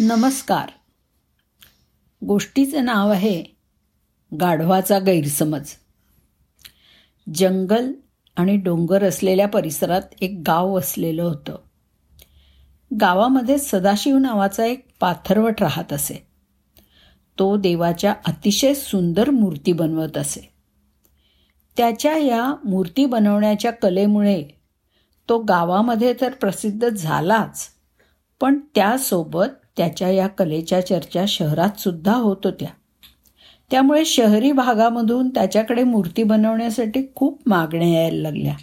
नमस्कार. गोष्टीचं नाव आहे गाढवाचा गैरसमज. जंगल आणि डोंगर असलेल्या परिसरात एक गाव वसलेलं होतं. गावामध्ये सदाशिव नावाचा एक पाथरवट राहत असे. तो देवाच्या अतिशय सुंदर मूर्ती बनवत असे. त्याच्या या मूर्ती बनवण्याच्या कलेमुळे तो गावामध्ये तर प्रसिद्ध झालाच पण त्यासोबत त्याच्या या कलेच्या चर्चा शहरात सुद्धा होत होत्या. त्यामुळे शहरी भागामधून त्याच्याकडे मूर्ती बनवण्यासाठी खूप मागण्या यायला लागल्या.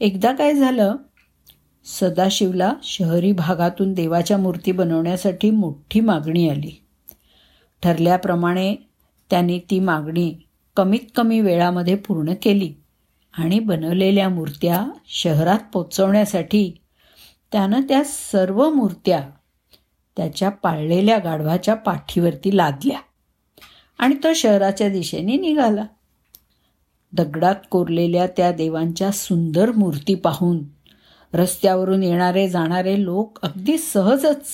एकदा काय झालं सदाशिवला शहरी भागातून देवाच्या मूर्ती बनवण्यासाठी मोठी मागणी आली. ठरल्याप्रमाणे त्यांनी ती मागणी कमीत कमी वेळामध्ये पूर्ण केली आणि बनवलेल्या मूर्त्या शहरात पोचवण्यासाठी त्यानं त्या सर्व मूर्त्या त्याच्या पाळलेल्या गाढवाच्या पाठीवरती लादल्या. आणि तो शहराच्या दिशेने निघाला. दगडात कोरलेल्या त्या देवांच्या सुंदर मूर्ती पाहून रस्त्यावरून येणारे जाणारे लोक अगदी सहजच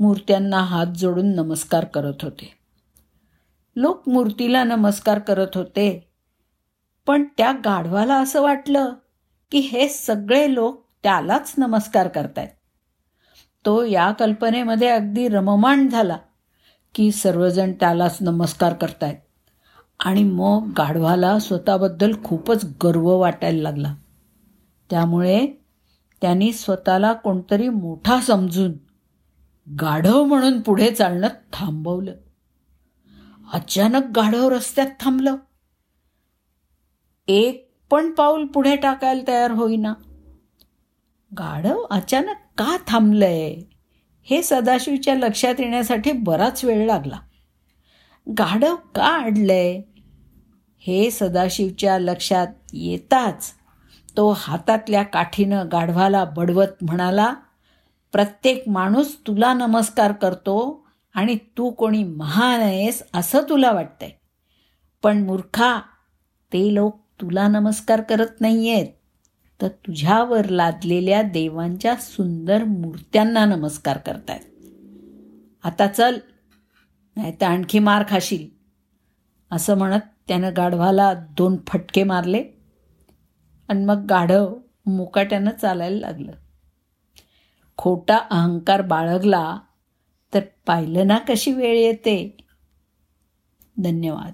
मूर्त्यांना हात जोडून नमस्कार करत होते. लोक मूर्तीला नमस्कार करत होते. पण त्या गाढवाला असं वाटलं की हे सगळे लोक त्यालाच नमस्कार करतायत. तो या कल्पनेमध्ये अगदी रममाण झाला की सर्वजण त्यालाच नमस्कार करतायत. आणि मग गाढवाला स्वतःबद्दल खूपच गर्व वाटायला लागला. त्यामुळे त्यांनी स्वतःला कोणतरी मोठा समजून गाढव म्हणून पुढे चालणं थांबवलं. अचानक गाढव रस्त्यात थांबलं. एक पण पाऊल पुढे टाकायला तयार होईना. गाढव अचानक का थांबलंय? हे सदाशिवच्या लक्षात येण्यासाठी बराच वेळ लागला. गाढव का अडलंय हे सदाशिवच्या लक्षात येताच तो हातातल्या काठीनं गाढवाला बडवत म्हणाला प्रत्येक माणूस तुला नमस्कार करतो आणि तू कोणी महान आहेस असं तुला वाटतंय. पण मूर्खा ते लोक तुला नमस्कार करत नाही आहेत तर तुझ्यावर लादलेल्या देवांच्या सुंदर मूर्त्यांना नमस्कार करतायत आता चल नाही तर आणखी मार खाशील. असं म्हणत त्यानं गाढवाला दोन फटके मारले आणि मग गाढव मुकाट्यानं चालायला लागलं. खोटा अहंकार बाळगला तर पाहिलं ना कशी वेळ येते. धन्यवाद.